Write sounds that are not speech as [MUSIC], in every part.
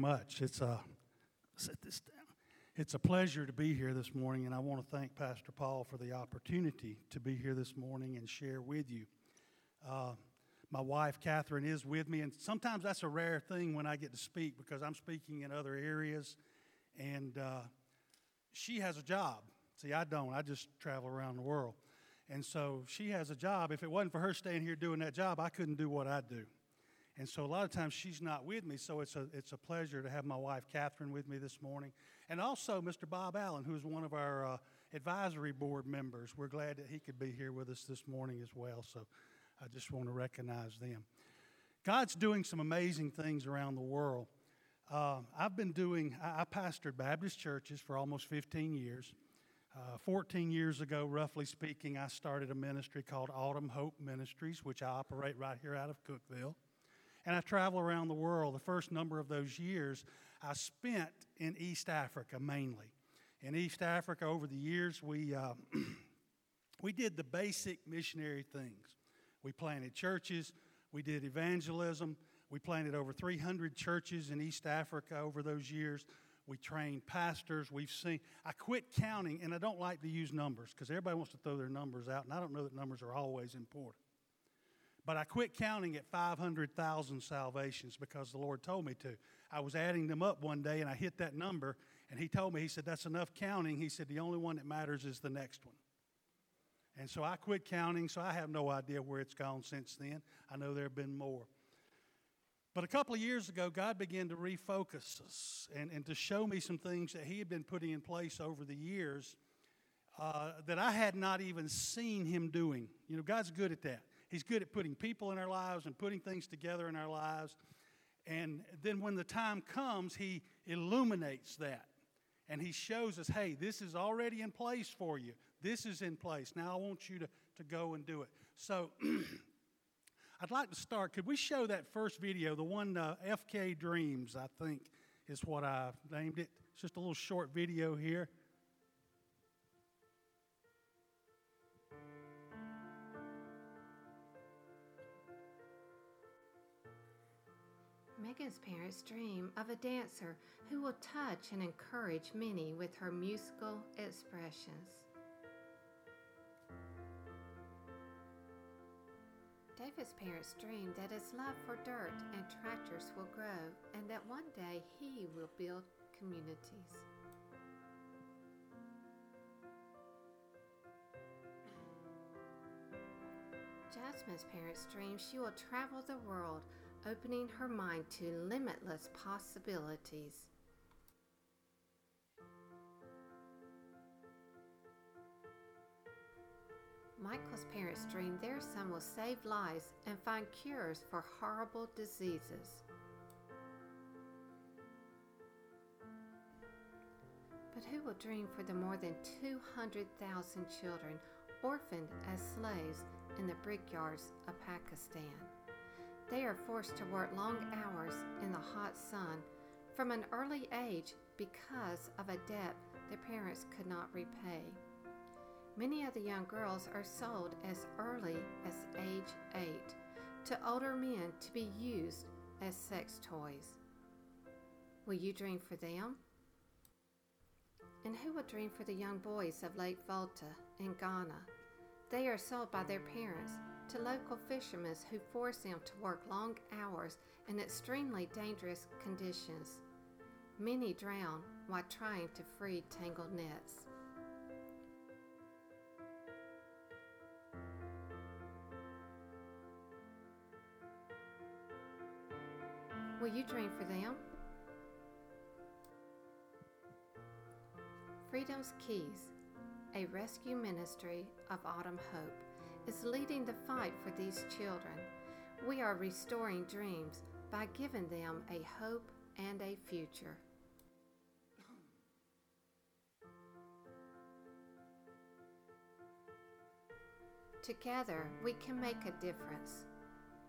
much. It's a set this down. It's a pleasure to be here this morning, and I want to thank Pastor Paul for the opportunity to be here this morning and share with you. Uh, my wife Catherine is with me, and sometimes that's a rare thing when I get to speak because I'm speaking in other areas, and uh, she has a job. See, I don't. I just travel around the world, and so she has a job. If it wasn't for her staying here doing that job, I couldn't do what I do. And so a lot of times she's not with me, so it's a, it's a pleasure to have my wife Catherine with me this morning. And also Mr. Bob Allen, who's one of our uh, advisory board members. We're glad that he could be here with us this morning as well, so I just want to recognize them. God's doing some amazing things around the world. Uh, I've been doing, I, pastored Baptist churches for almost 15 years. Uh, 14 years ago, roughly speaking, I started a ministry called Autumn Hope Ministries, which I operate right here out of Cookeville and I travel around the world. The first number of those years I spent in East Africa mainly. In East Africa, over the years, we, uh, [CLEARS THROAT] we did the basic missionary things. We planted churches, we did evangelism, we planted over 300 churches in East Africa over those years. We trained pastors. We've seen, I quit counting, and I don't like to use numbers because everybody wants to throw their numbers out, and I don't know that numbers are always important. But I quit counting at 500,000 salvations because the Lord told me to. I was adding them up one day and I hit that number, and He told me, He said, That's enough counting. He said, The only one that matters is the next one. And so I quit counting, so I have no idea where it's gone since then. I know there have been more. But a couple of years ago, God began to refocus us and, and to show me some things that He had been putting in place over the years uh, that I had not even seen Him doing. You know, God's good at that. He's good at putting people in our lives and putting things together in our lives. And then when the time comes, He illuminates that. And He shows us, hey, this is already in place for you. This is in place. Now I want you to, to go and do it. So [CLEARS THROAT] I'd like to start. Could we show that first video, the one uh, FK Dreams, I think is what I named it. It's just a little short video here. Megan's parents dream of a dancer who will touch and encourage many with her musical expressions. David's parents dream that his love for dirt and tractors will grow and that one day he will build communities. Jasmine's parents dream she will travel the world opening her mind to limitless possibilities. Michael's parents dream their son will save lives and find cures for horrible diseases. But who will dream for the more than 200,000 children orphaned as slaves in the brickyards of Pakistan? They are forced to work long hours in the hot sun from an early age because of a debt their parents could not repay. Many of the young girls are sold as early as age 8 to older men to be used as sex toys. Will you dream for them? And who will dream for the young boys of Lake Volta in Ghana? They are sold by their parents to local fishermen who force them to work long hours in extremely dangerous conditions. Many drown while trying to free tangled nets. Will you dream for them? Freedom's Keys, a rescue ministry of Autumn Hope is leading the fight for these children. We are restoring dreams by giving them a hope and a future. Together, we can make a difference,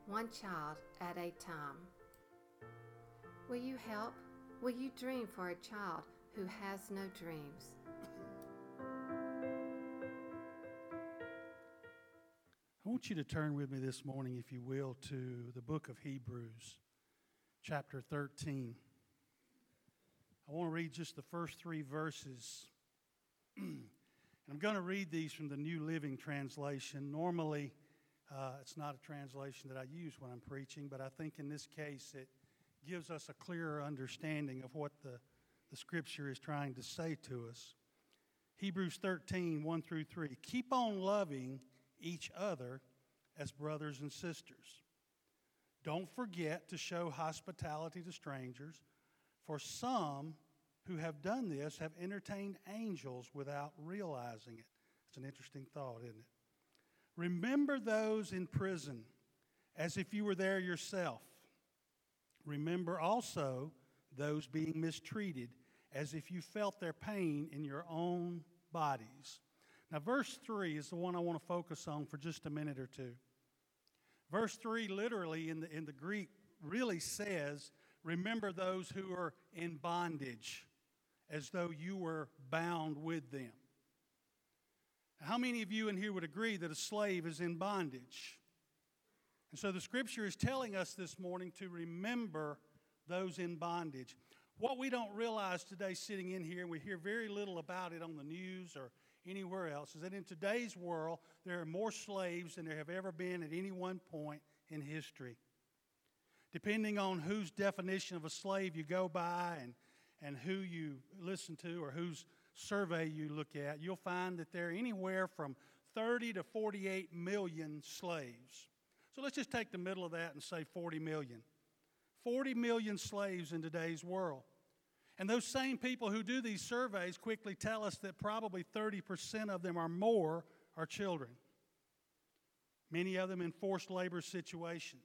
one child at a time. Will you help? Will you dream for a child who has no dreams? Want you to turn with me this morning, if you will, to the book of Hebrews, chapter 13. I want to read just the first three verses. [CLEARS THROAT] I'm going to read these from the New Living Translation. Normally, uh, it's not a translation that I use when I'm preaching, but I think in this case it gives us a clearer understanding of what the, the Scripture is trying to say to us. Hebrews 13, 1 through 3. Keep on loving each other as brothers and sisters. Don't forget to show hospitality to strangers, for some who have done this have entertained angels without realizing it. It's an interesting thought, isn't it? Remember those in prison as if you were there yourself. Remember also those being mistreated as if you felt their pain in your own bodies. Now, verse 3 is the one I want to focus on for just a minute or two. Verse 3 literally in the, in the Greek really says, Remember those who are in bondage, as though you were bound with them. How many of you in here would agree that a slave is in bondage? And so the scripture is telling us this morning to remember those in bondage. What we don't realize today, sitting in here, and we hear very little about it on the news or anywhere else, is that in today's world, there are more slaves than there have ever been at any one point in history. Depending on whose definition of a slave you go by and, and who you listen to or whose survey you look at, you'll find that there are anywhere from 30 to 48 million slaves. So let's just take the middle of that and say 40 million. 40 million slaves in today's world. And those same people who do these surveys quickly tell us that probably 30% of them or more are children, many of them in forced labor situations.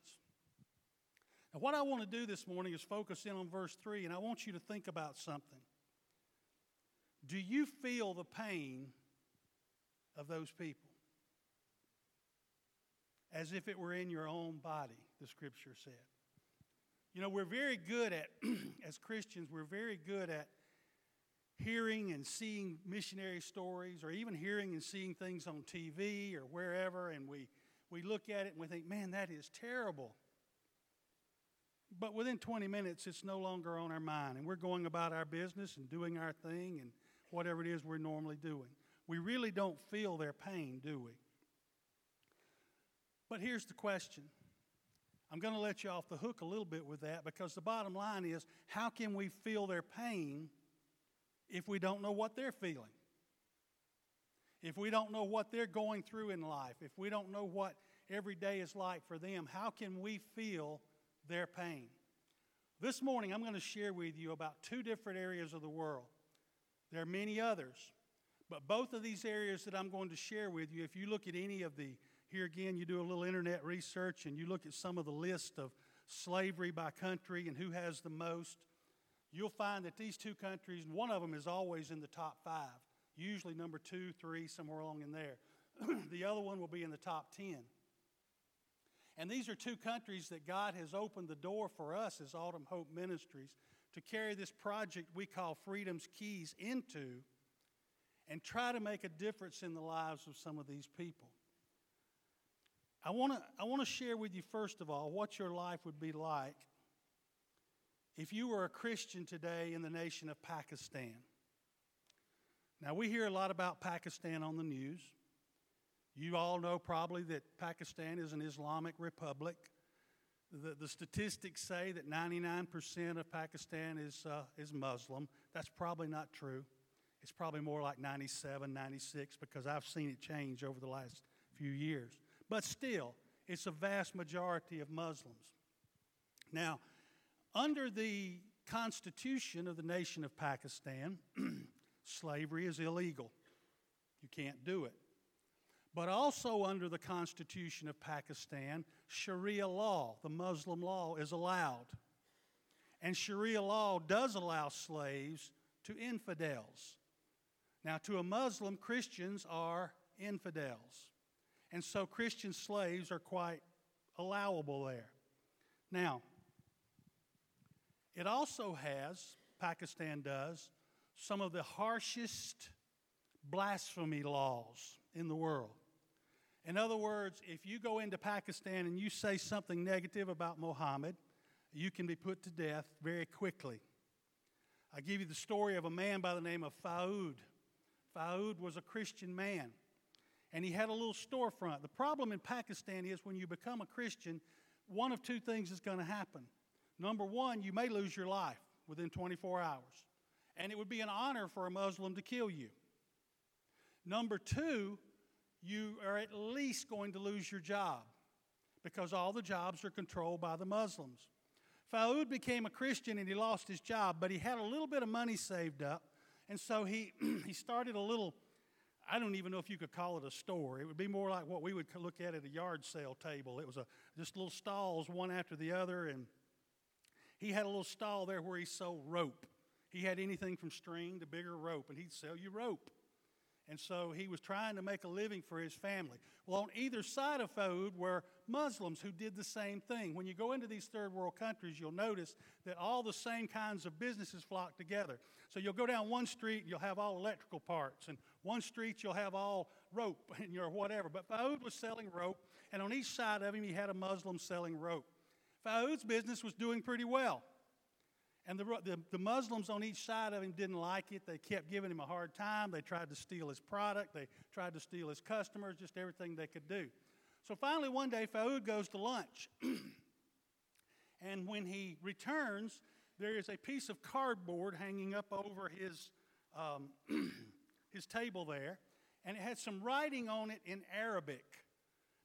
Now, what I want to do this morning is focus in on verse 3, and I want you to think about something. Do you feel the pain of those people? As if it were in your own body, the scripture said. You know, we're very good at, [CLEARS THROAT] as Christians, we're very good at hearing and seeing missionary stories or even hearing and seeing things on TV or wherever, and we, we look at it and we think, man, that is terrible. But within 20 minutes, it's no longer on our mind, and we're going about our business and doing our thing and whatever it is we're normally doing. We really don't feel their pain, do we? But here's the question I'm going to let you off the hook a little bit with that because the bottom line is how can we feel their pain if we don't know what they're feeling? If we don't know what they're going through in life, if we don't know what every day is like for them, how can we feel their pain? This morning, I'm going to share with you about two different areas of the world. There are many others, but both of these areas that I'm going to share with you, if you look at any of the here again, you do a little internet research and you look at some of the list of slavery by country and who has the most. You'll find that these two countries, one of them is always in the top five, usually number two, three, somewhere along in there. [CLEARS THROAT] the other one will be in the top 10. And these are two countries that God has opened the door for us as Autumn Hope Ministries to carry this project we call Freedom's Keys into and try to make a difference in the lives of some of these people. I want to I want to share with you first of all what your life would be like if you were a Christian today in the nation of Pakistan. Now we hear a lot about Pakistan on the news. You all know probably that Pakistan is an Islamic republic. The, the statistics say that 99% of Pakistan is, uh, is Muslim. That's probably not true. It's probably more like 97, 96 because I've seen it change over the last few years. But still, it's a vast majority of Muslims. Now, under the constitution of the nation of Pakistan, [CLEARS THROAT] slavery is illegal. You can't do it. But also under the constitution of Pakistan, Sharia law, the Muslim law, is allowed. And Sharia law does allow slaves to infidels. Now, to a Muslim, Christians are infidels. And so Christian slaves are quite allowable there. Now, it also has, Pakistan does, some of the harshest blasphemy laws in the world. In other words, if you go into Pakistan and you say something negative about Muhammad, you can be put to death very quickly. I give you the story of a man by the name of Faoud. Faoud was a Christian man, and he had a little storefront. The problem in Pakistan is when you become a Christian, one of two things is going to happen. Number one, you may lose your life within 24 hours, and it would be an honor for a Muslim to kill you. Number two, you are at least going to lose your job because all the jobs are controlled by the Muslims. Faoud became a Christian and he lost his job, but he had a little bit of money saved up, and so he, [CLEARS THROAT] he started a little, I don't even know if you could call it a store. It would be more like what we would look at at a yard sale table. It was a, just little stalls, one after the other, and he had a little stall there where he sold rope. He had anything from string to bigger rope, and he'd sell you rope. And so he was trying to make a living for his family. Well, on either side of Faoud were Muslims who did the same thing. When you go into these third world countries, you'll notice that all the same kinds of businesses flock together. So you'll go down one street, and you'll have all electrical parts, and one street you'll have all rope [LAUGHS] and your whatever. But Faoud was selling rope, and on each side of him he had a Muslim selling rope. Faoud's business was doing pretty well. And the, the, the, Muslims on each side of him didn't like it. They kept giving him a hard time. They tried to steal his product. They tried to steal his customers, just everything they could do. So finally, one day, Faoud goes to lunch. [CLEARS THROAT] and when he returns, there is a piece of cardboard hanging up over his, um, [CLEARS THROAT] his table there, and it had some writing on it in Arabic.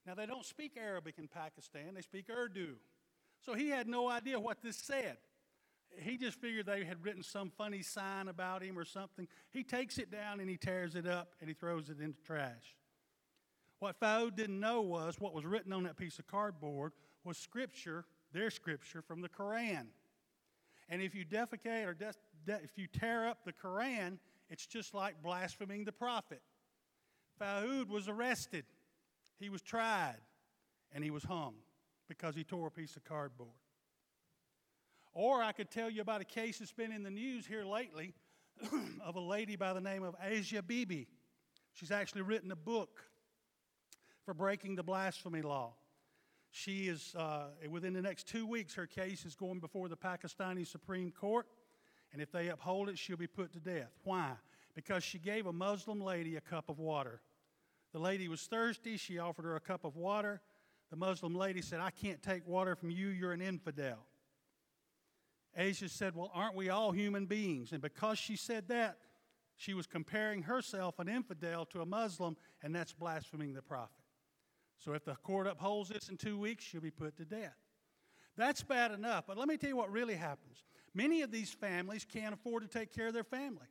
Now, they don't speak Arabic in Pakistan, they speak Urdu. So he had no idea what this said he just figured they had written some funny sign about him or something. He takes it down and he tears it up and he throws it into trash. What Faoud didn't know was what was written on that piece of cardboard was scripture, their scripture from the Koran. And if you defecate or de- if you tear up the Koran, it's just like blaspheming the prophet. Faoud was arrested, he was tried, and he was hung because he tore a piece of cardboard. Or I could tell you about a case that's been in the news here lately [CLEARS THROAT] of a lady by the name of Asia Bibi. She's actually written a book for breaking the blasphemy law. She is, uh, within the next two weeks, her case is going before the Pakistani Supreme Court, and if they uphold it, she'll be put to death. Why? Because she gave a Muslim lady a cup of water. The lady was thirsty, she offered her a cup of water. The Muslim lady said, I can't take water from you, you're an infidel. Asia said, Well, aren't we all human beings? And because she said that, she was comparing herself, an infidel, to a Muslim, and that's blaspheming the prophet. So if the court upholds this in two weeks, she'll be put to death. That's bad enough, but let me tell you what really happens. Many of these families can't afford to take care of their family.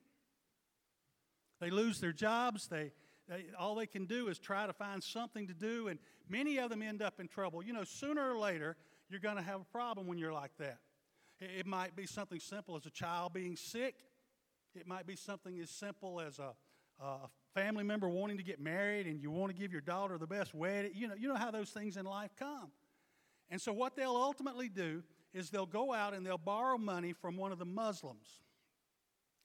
They lose their jobs, they, they, all they can do is try to find something to do, and many of them end up in trouble. You know, sooner or later, you're going to have a problem when you're like that. It might be something simple as a child being sick. It might be something as simple as a, a family member wanting to get married and you want to give your daughter the best wedding. You know, you know how those things in life come. And so, what they'll ultimately do is they'll go out and they'll borrow money from one of the Muslims.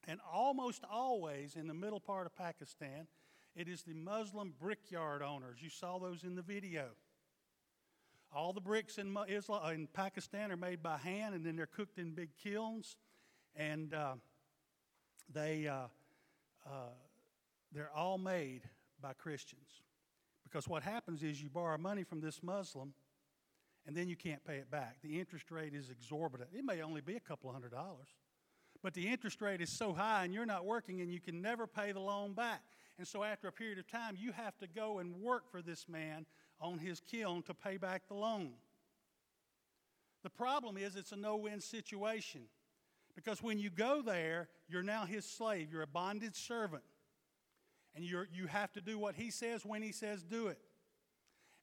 And almost always in the middle part of Pakistan, it is the Muslim brickyard owners. You saw those in the video. All the bricks in, Islam, in Pakistan are made by hand, and then they're cooked in big kilns, and uh, they uh, uh, they're all made by Christians. Because what happens is you borrow money from this Muslim, and then you can't pay it back. The interest rate is exorbitant. It may only be a couple of hundred dollars, but the interest rate is so high, and you're not working, and you can never pay the loan back. And so, after a period of time, you have to go and work for this man on his kiln to pay back the loan. The problem is it's a no win situation because when you go there, you're now his slave, you're a bonded servant. And you're, you have to do what he says when he says do it.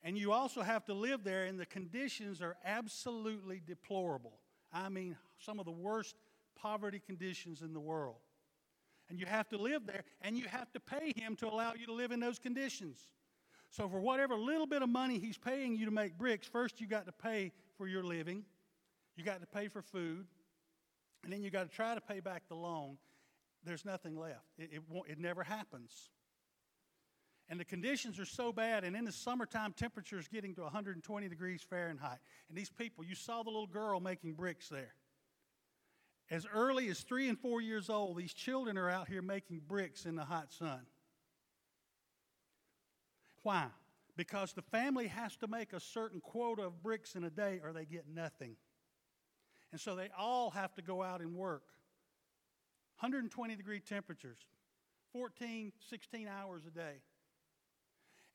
And you also have to live there, and the conditions are absolutely deplorable. I mean, some of the worst poverty conditions in the world. And you have to live there, and you have to pay him to allow you to live in those conditions. So, for whatever little bit of money he's paying you to make bricks, first you got to pay for your living, you got to pay for food, and then you got to try to pay back the loan. There's nothing left. It, it, it never happens. And the conditions are so bad, and in the summertime, temperatures getting to 120 degrees Fahrenheit. And these people, you saw the little girl making bricks there. As early as three and four years old, these children are out here making bricks in the hot sun. Why? Because the family has to make a certain quota of bricks in a day or they get nothing. And so they all have to go out and work. 120 degree temperatures, 14, 16 hours a day.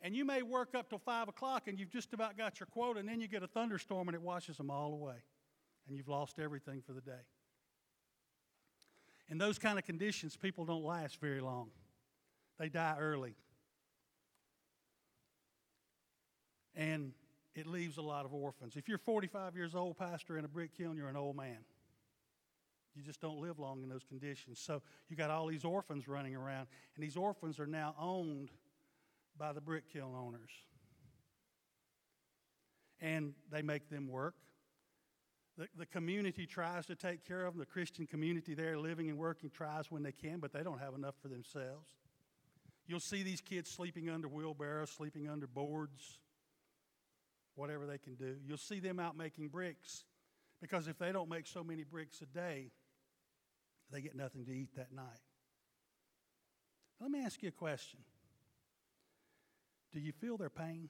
And you may work up till 5 o'clock and you've just about got your quota, and then you get a thunderstorm and it washes them all away. And you've lost everything for the day. In those kind of conditions, people don't last very long, they die early. And it leaves a lot of orphans. If you're 45 years old, pastor, in a brick kiln, you're an old man. You just don't live long in those conditions. So you got all these orphans running around, and these orphans are now owned by the brick kiln owners. And they make them work. The, the community tries to take care of them. The Christian community there, living and working, tries when they can, but they don't have enough for themselves. You'll see these kids sleeping under wheelbarrows, sleeping under boards, whatever they can do. You'll see them out making bricks because if they don't make so many bricks a day, they get nothing to eat that night. Let me ask you a question Do you feel their pain?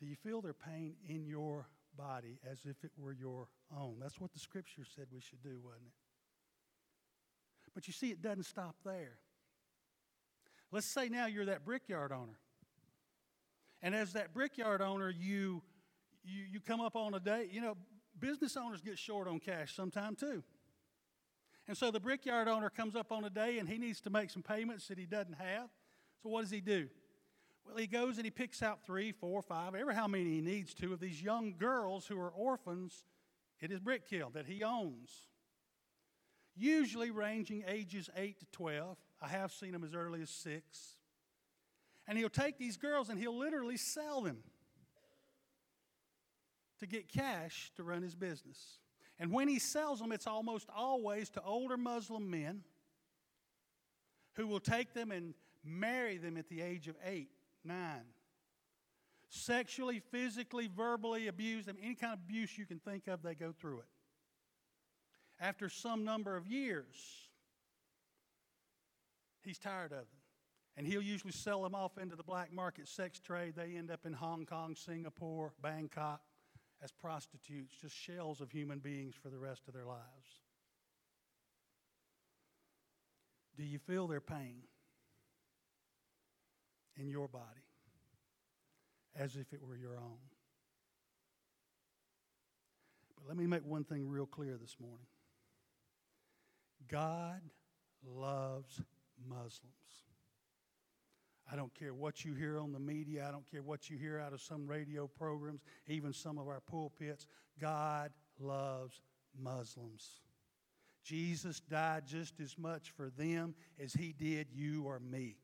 Do you feel their pain in your body as if it were your own? That's what the scripture said we should do, wasn't it? But you see, it doesn't stop there. Let's say now you're that brickyard owner. And as that brickyard owner, you, you, you come up on a day, you know, business owners get short on cash sometime too. And so the brickyard owner comes up on a day and he needs to make some payments that he doesn't have. So what does he do? Well, he goes and he picks out three, four, five, ever how many he needs to of these young girls who are orphans at his brick kiln that he owns. Usually ranging ages 8 to 12. I have seen them as early as 6. And he'll take these girls and he'll literally sell them to get cash to run his business. And when he sells them, it's almost always to older Muslim men who will take them and marry them at the age of eight, nine. Sexually, physically, verbally abuse them, any kind of abuse you can think of, they go through it. After some number of years, he's tired of them. And he'll usually sell them off into the black market sex trade. They end up in Hong Kong, Singapore, Bangkok as prostitutes, just shells of human beings for the rest of their lives. Do you feel their pain in your body as if it were your own? But let me make one thing real clear this morning God loves Muslims. I don't care what you hear on the media. I don't care what you hear out of some radio programs, even some of our pulpits. God loves Muslims. Jesus died just as much for them as he did you or me.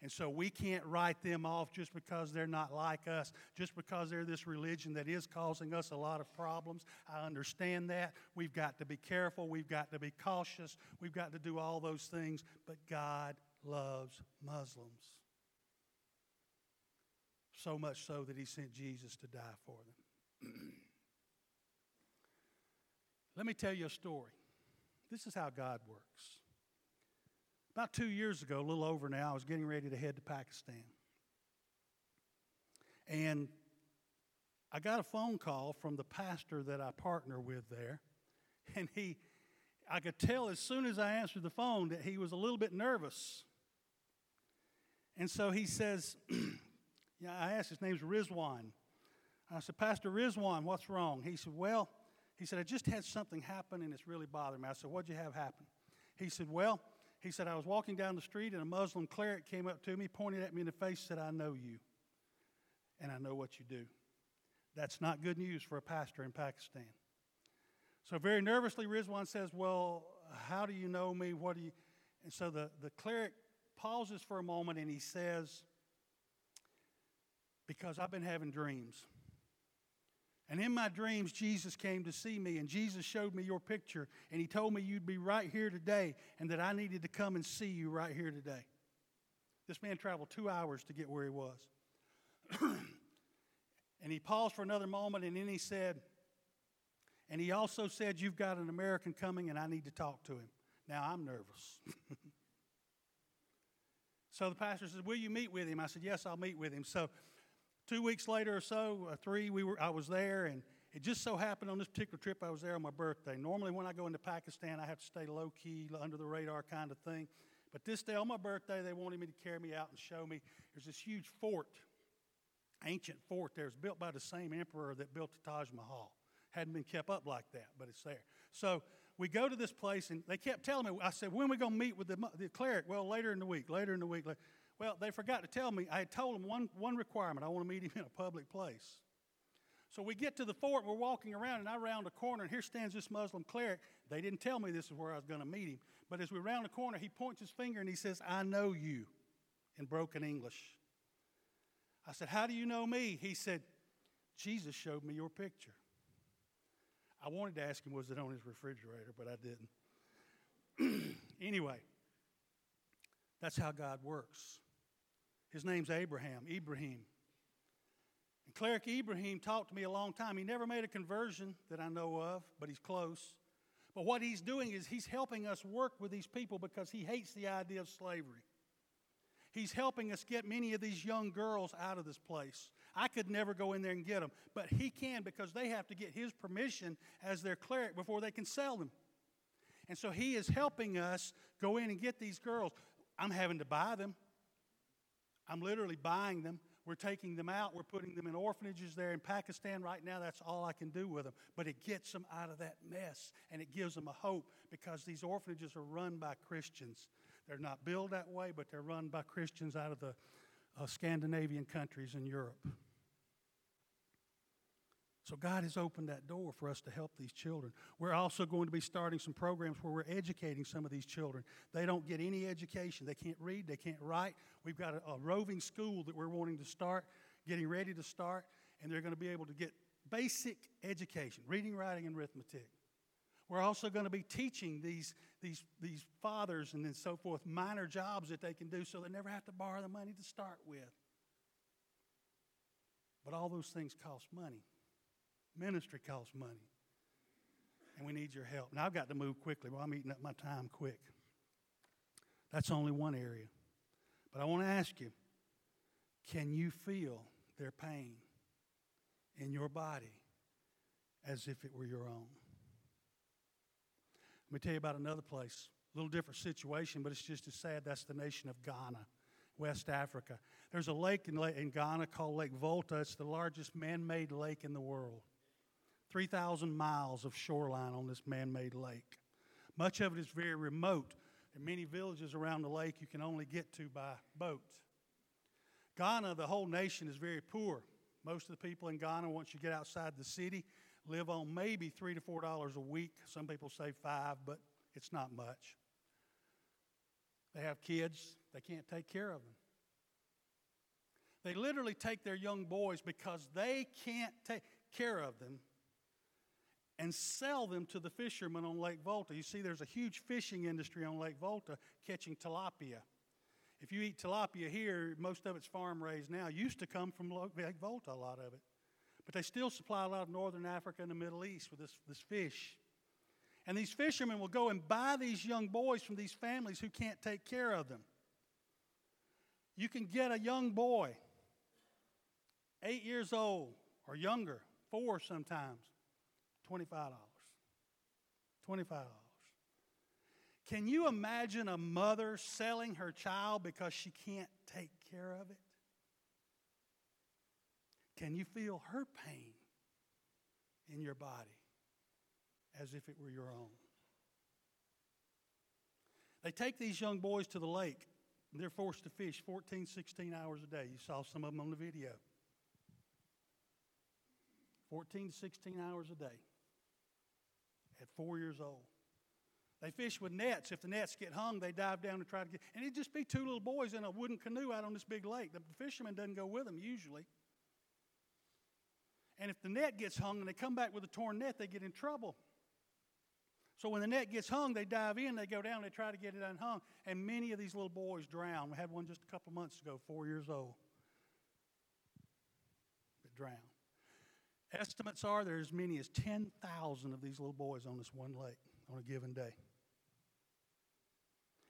And so we can't write them off just because they're not like us, just because they're this religion that is causing us a lot of problems. I understand that. We've got to be careful. We've got to be cautious. We've got to do all those things. But God loves Muslims. So much so that he sent Jesus to die for them. [CLEARS THROAT] Let me tell you a story. This is how God works. About two years ago, a little over now, I was getting ready to head to Pakistan. And I got a phone call from the pastor that I partner with there. [LAUGHS] And he, I could tell as soon as I answered the phone that he was a little bit nervous. And so he says, [CLEARS THROAT] yeah, I asked, his name's Rizwan. I said, Pastor Rizwan, what's wrong? He said, Well, he said, I just had something happen and it's really bothering me. I said, What'd you have happen? He said, Well, he said, I was walking down the street and a Muslim cleric came up to me, pointed at me in the face, said, I know you and I know what you do. That's not good news for a pastor in Pakistan. So, very nervously, Rizwan says, Well, how do you know me? What do you. And so the, the cleric pauses for a moment and he says, Because I've been having dreams. And in my dreams, Jesus came to see me, and Jesus showed me your picture, and he told me you'd be right here today, and that I needed to come and see you right here today. This man traveled two hours to get where he was. [CLEARS THROAT] and he paused for another moment, and then he said, And he also said, You've got an American coming and I need to talk to him. Now I'm nervous. [LAUGHS] so the pastor says, Will you meet with him? I said, Yes, I'll meet with him. So two weeks later or so, uh, three, we were, I was there, and it just so happened on this particular trip I was there on my birthday. Normally, when I go into Pakistan, I have to stay low key, under the radar kind of thing. But this day on my birthday, they wanted me to carry me out and show me. There's this huge fort, ancient fort there. It's built by the same emperor that built the Taj Mahal. Hadn't been kept up like that, but it's there. So we go to this place, and they kept telling me, I said, when are we going to meet with the, the cleric? Well, later in the week, later in the week. Well, they forgot to tell me. I had told them one, one requirement I want to meet him in a public place. So we get to the fort, we're walking around, and I round a corner, and here stands this Muslim cleric. They didn't tell me this is where I was going to meet him. But as we round the corner, he points his finger and he says, I know you, in broken English. I said, How do you know me? He said, Jesus showed me your picture. I wanted to ask him, was it on his refrigerator, but I didn't. [CLEARS THROAT] anyway, that's how God works. His name's Abraham, Ibrahim. And Cleric Ibrahim talked to me a long time. He never made a conversion that I know of, but he's close. But what he's doing is he's helping us work with these people because he hates the idea of slavery. He's helping us get many of these young girls out of this place. I could never go in there and get them, but he can because they have to get his permission as their cleric before they can sell them. And so he is helping us go in and get these girls. I'm having to buy them. I'm literally buying them. We're taking them out. We're putting them in orphanages there in Pakistan right now. That's all I can do with them. But it gets them out of that mess and it gives them a hope because these orphanages are run by Christians. They're not built that way, but they're run by Christians out of the uh, Scandinavian countries in Europe. So God has opened that door for us to help these children. We're also going to be starting some programs where we're educating some of these children. They don't get any education. They can't read, they can't write. We've got a, a roving school that we're wanting to start, getting ready to start, and they're going to be able to get basic education, reading, writing, and arithmetic. We're also going to be teaching these, these, these fathers and then so forth minor jobs that they can do so they never have to borrow the money to start with. But all those things cost money. Ministry costs money. And we need your help. Now, I've got to move quickly. Well, I'm eating up my time quick. That's only one area. But I want to ask you can you feel their pain in your body as if it were your own? Let me tell you about another place. A little different situation, but it's just as sad. That's the nation of Ghana, West Africa. There's a lake in, in Ghana called Lake Volta. It's the largest man made lake in the world. 3,000 miles of shoreline on this man made lake. Much of it is very remote. Are many villages around the lake you can only get to by boat. Ghana, the whole nation, is very poor. Most of the people in Ghana, once you get outside the city, live on maybe three to four dollars a week. Some people say five, but it's not much. They have kids, they can't take care of them. They literally take their young boys because they can't take care of them and sell them to the fishermen on Lake Volta. You see, there's a huge fishing industry on Lake Volta catching tilapia. If you eat tilapia here, most of it's farm raised now. Used to come from Lake Volta, a lot of it. But they still supply a lot of northern Africa and the Middle East with this, this fish. And these fishermen will go and buy these young boys from these families who can't take care of them. You can get a young boy, eight years old or younger, four sometimes, $25. $25. Can you imagine a mother selling her child because she can't take care of it? Can you feel her pain in your body as if it were your own? They take these young boys to the lake. And they're forced to fish 14, 16 hours a day. You saw some of them on the video. 14 to 16 hours a day at four years old. They fish with nets. If the nets get hung, they dive down and try to get. And it'd just be two little boys in a wooden canoe out on this big lake. The fisherman doesn't go with them usually. And if the net gets hung and they come back with a torn net, they get in trouble. So when the net gets hung, they dive in, they go down, they try to get it unhung. And many of these little boys drown. We had one just a couple months ago, four years old, that drowned. Estimates are there are as many as 10,000 of these little boys on this one lake on a given day.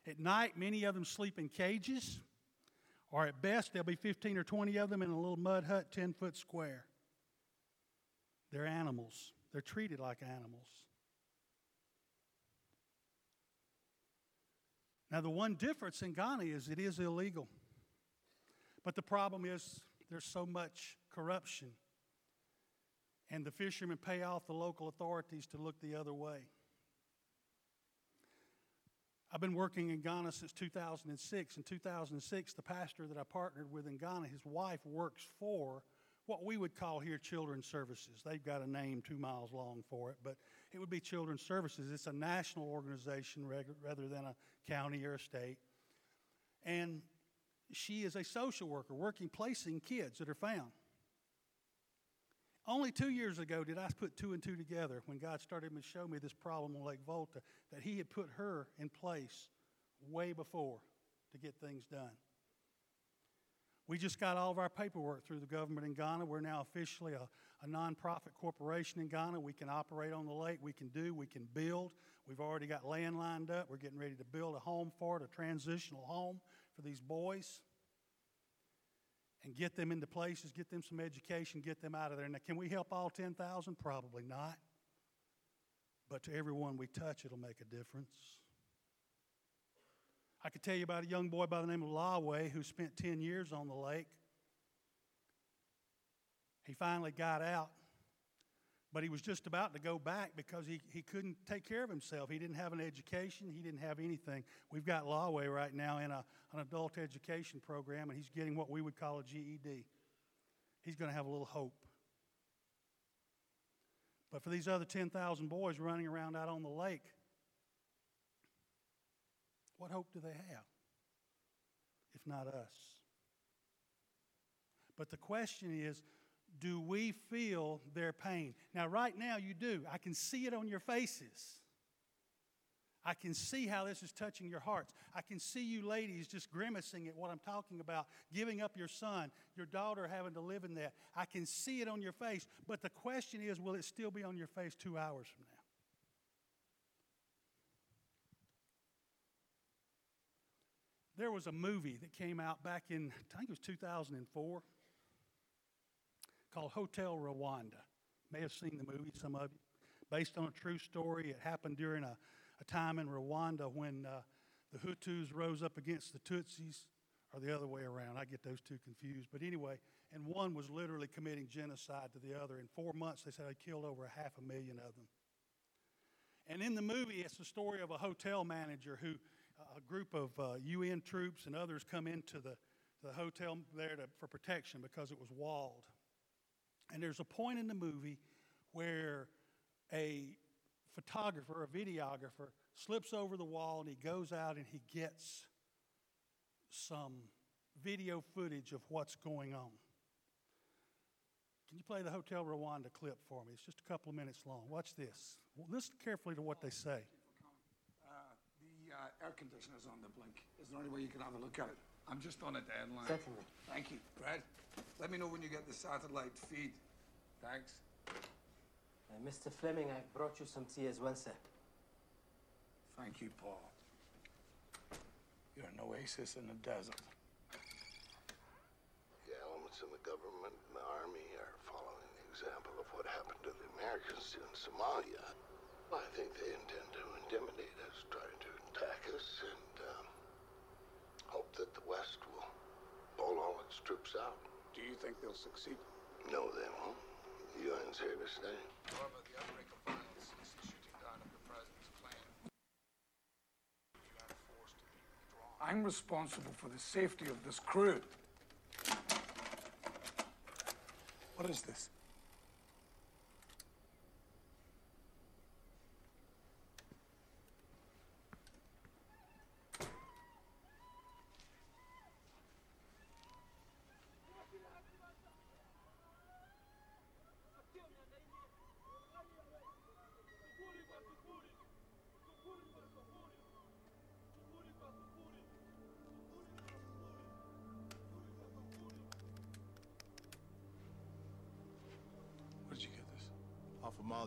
At night, many of them sleep in cages, or at best, there'll be 15 or 20 of them in a little mud hut 10 foot square. They're animals, they're treated like animals. Now, the one difference in Ghana is it is illegal. But the problem is there's so much corruption. And the fishermen pay off the local authorities to look the other way. I've been working in Ghana since 2006. In 2006, the pastor that I partnered with in Ghana, his wife works for what we would call here Children's Services. They've got a name two miles long for it, but it would be Children's Services. It's a national organization rather than a county or a state. And she is a social worker working placing kids that are found. Only two years ago did I put two and two together when God started to show me this problem on Lake Volta that He had put her in place way before to get things done. We just got all of our paperwork through the government in Ghana. We're now officially a, a nonprofit corporation in Ghana. We can operate on the lake, we can do, we can build. We've already got land lined up. We're getting ready to build a home for it, a transitional home for these boys and get them into places, get them some education, get them out of there. Now, can we help all 10,000? Probably not. But to everyone we touch, it'll make a difference. I could tell you about a young boy by the name of Lawway who spent 10 years on the lake. He finally got out but he was just about to go back because he, he couldn't take care of himself. He didn't have an education, he didn't have anything. We've got Lawway right now in a, an adult education program, and he's getting what we would call a GED. He's going to have a little hope. But for these other 10,000 boys running around out on the lake, what hope do they have if not us? But the question is do we feel their pain? Now, right now, you do. I can see it on your faces. I can see how this is touching your hearts. I can see you ladies just grimacing at what I'm talking about, giving up your son, your daughter having to live in that. I can see it on your face. But the question is will it still be on your face two hours from now? There was a movie that came out back in, I think it was 2004 called Hotel Rwanda. May have seen the movie, some of you. Based on a true story. It happened during a, a time in Rwanda when uh, the Hutus rose up against the Tutsis, or the other way around. I get those two confused. But anyway, and one was literally committing genocide to the other. In four months, they said they killed over a half a million of them. And in the movie, it's the story of a hotel manager who, uh, a group of uh, UN troops and others come into the, the hotel there to, for protection because it was walled. And there's a point in the movie where a photographer, a videographer, slips over the wall and he goes out and he gets some video footage of what's going on. Can you play the Hotel Rwanda clip for me? It's just a couple of minutes long. Watch this. Well, listen carefully to what they say. Uh, the uh, air conditioner's on the blink. Is there any way you can have a look at it? I'm just on a deadline. Certainly. Thank you. Brad, let me know when you get the satellite feed. Thanks. Uh, Mr. Fleming, I brought you some tea as well, sir. Thank you, Paul. You're an oasis in the desert. The elements in the government and the army are following the example of what happened to the Americans in Somalia. I think they intend to intimidate us, try to attack us, and um, hope that the West will pull all its troops out. Do you think they'll succeed? No, they won't. The UN's here to stay. What about the outbreak of violence since the shooting down of the president's plane? UN forced to be withdrawn. I'm responsible for the safety of this crew. What is this?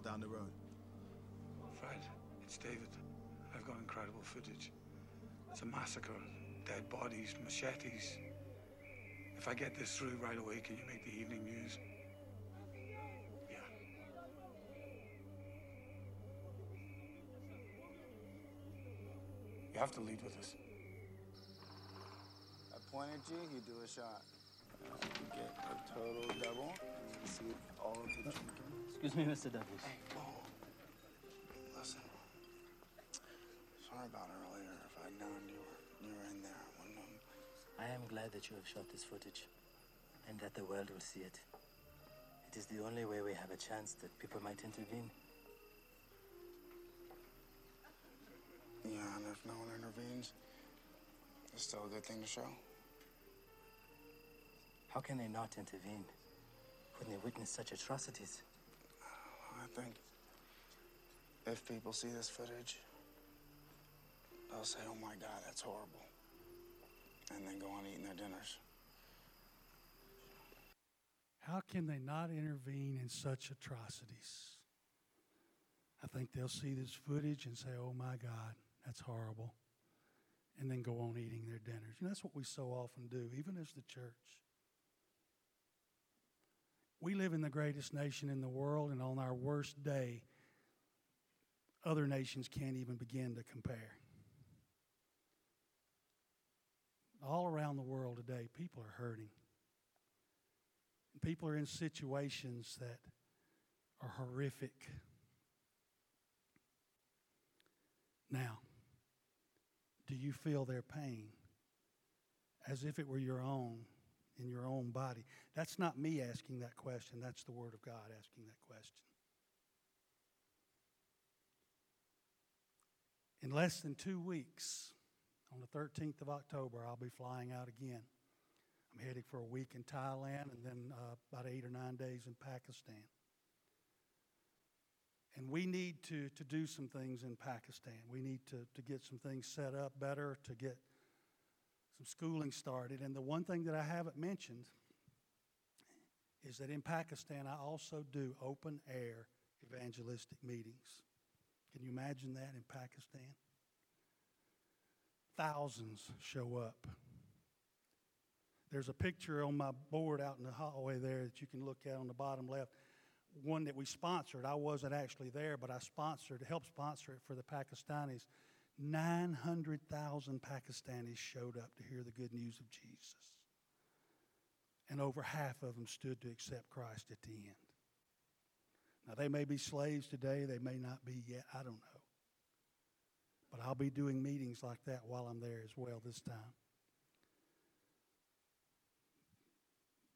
Down the road. Fred, it's David. I've got incredible footage. It's a massacre. Dead bodies, machetes. If I get this through right away, can you make the evening news? Yeah. You have to lead with us. I pointed you, you do a shot. Uh, you get a total double. and See all of the chicken. Excuse me, Mr. Daglish. Hey. Listen. Sorry about earlier. If I'd known you were, you were in there, I wouldn't have. I am glad that you have shot this footage and that the world will see it. It is the only way we have a chance that people might intervene. Yeah, and if no one intervenes, it's still a good thing to show. How can they not intervene when they witness such atrocities? I think if people see this footage, they'll say, oh my God, that's horrible. And then go on eating their dinners. How can they not intervene in such atrocities? I think they'll see this footage and say, oh my God, that's horrible. And then go on eating their dinners. You know, that's what we so often do, even as the church. We live in the greatest nation in the world, and on our worst day, other nations can't even begin to compare. All around the world today, people are hurting. People are in situations that are horrific. Now, do you feel their pain as if it were your own in your own body? That's not me asking that question, that's the Word of God asking that question. In less than two weeks, on the 13th of October, I'll be flying out again. I'm heading for a week in Thailand and then uh, about eight or nine days in Pakistan. And we need to, to do some things in Pakistan. We need to, to get some things set up better, to get some schooling started. And the one thing that I haven't mentioned is that in Pakistan, I also do open air evangelistic meetings. Can you imagine that in Pakistan? Thousands show up. There's a picture on my board out in the hallway there that you can look at on the bottom left. One that we sponsored. I wasn't actually there, but I sponsored, helped sponsor it for the Pakistanis. 900,000 Pakistanis showed up to hear the good news of Jesus. And over half of them stood to accept Christ at the end. Now, they may be slaves today, they may not be yet, I don't know. But I'll be doing meetings like that while I'm there as well this time.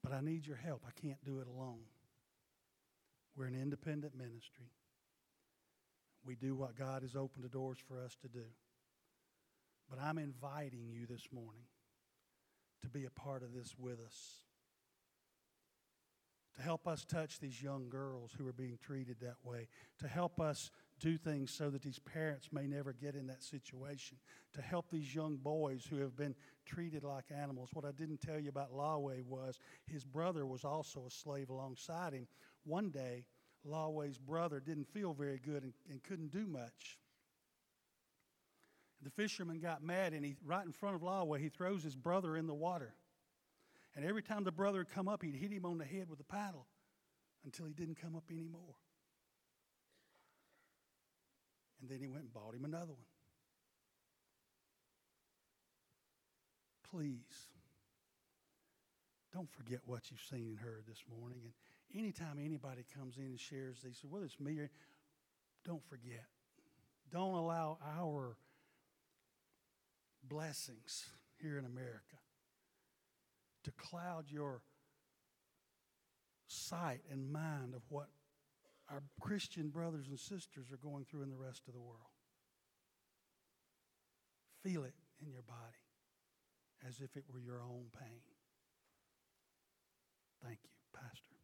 But I need your help. I can't do it alone. We're an independent ministry. We do what God has opened the doors for us to do. But I'm inviting you this morning to be a part of this with us. To help us touch these young girls who are being treated that way. To help us do things so that these parents may never get in that situation. To help these young boys who have been treated like animals. What I didn't tell you about Lawway was his brother was also a slave alongside him. One day, Lawway's brother didn't feel very good and, and couldn't do much. The fisherman got mad, and he, right in front of Lawway, he throws his brother in the water. And every time the brother would come up, he'd hit him on the head with a paddle until he didn't come up anymore. And then he went and bought him another one. Please, don't forget what you've seen and heard this morning. And anytime anybody comes in and shares these, whether it's me or don't forget. Don't allow our blessings here in America to cloud your sight and mind of what our Christian brothers and sisters are going through in the rest of the world. Feel it in your body as if it were your own pain. Thank you, Pastor.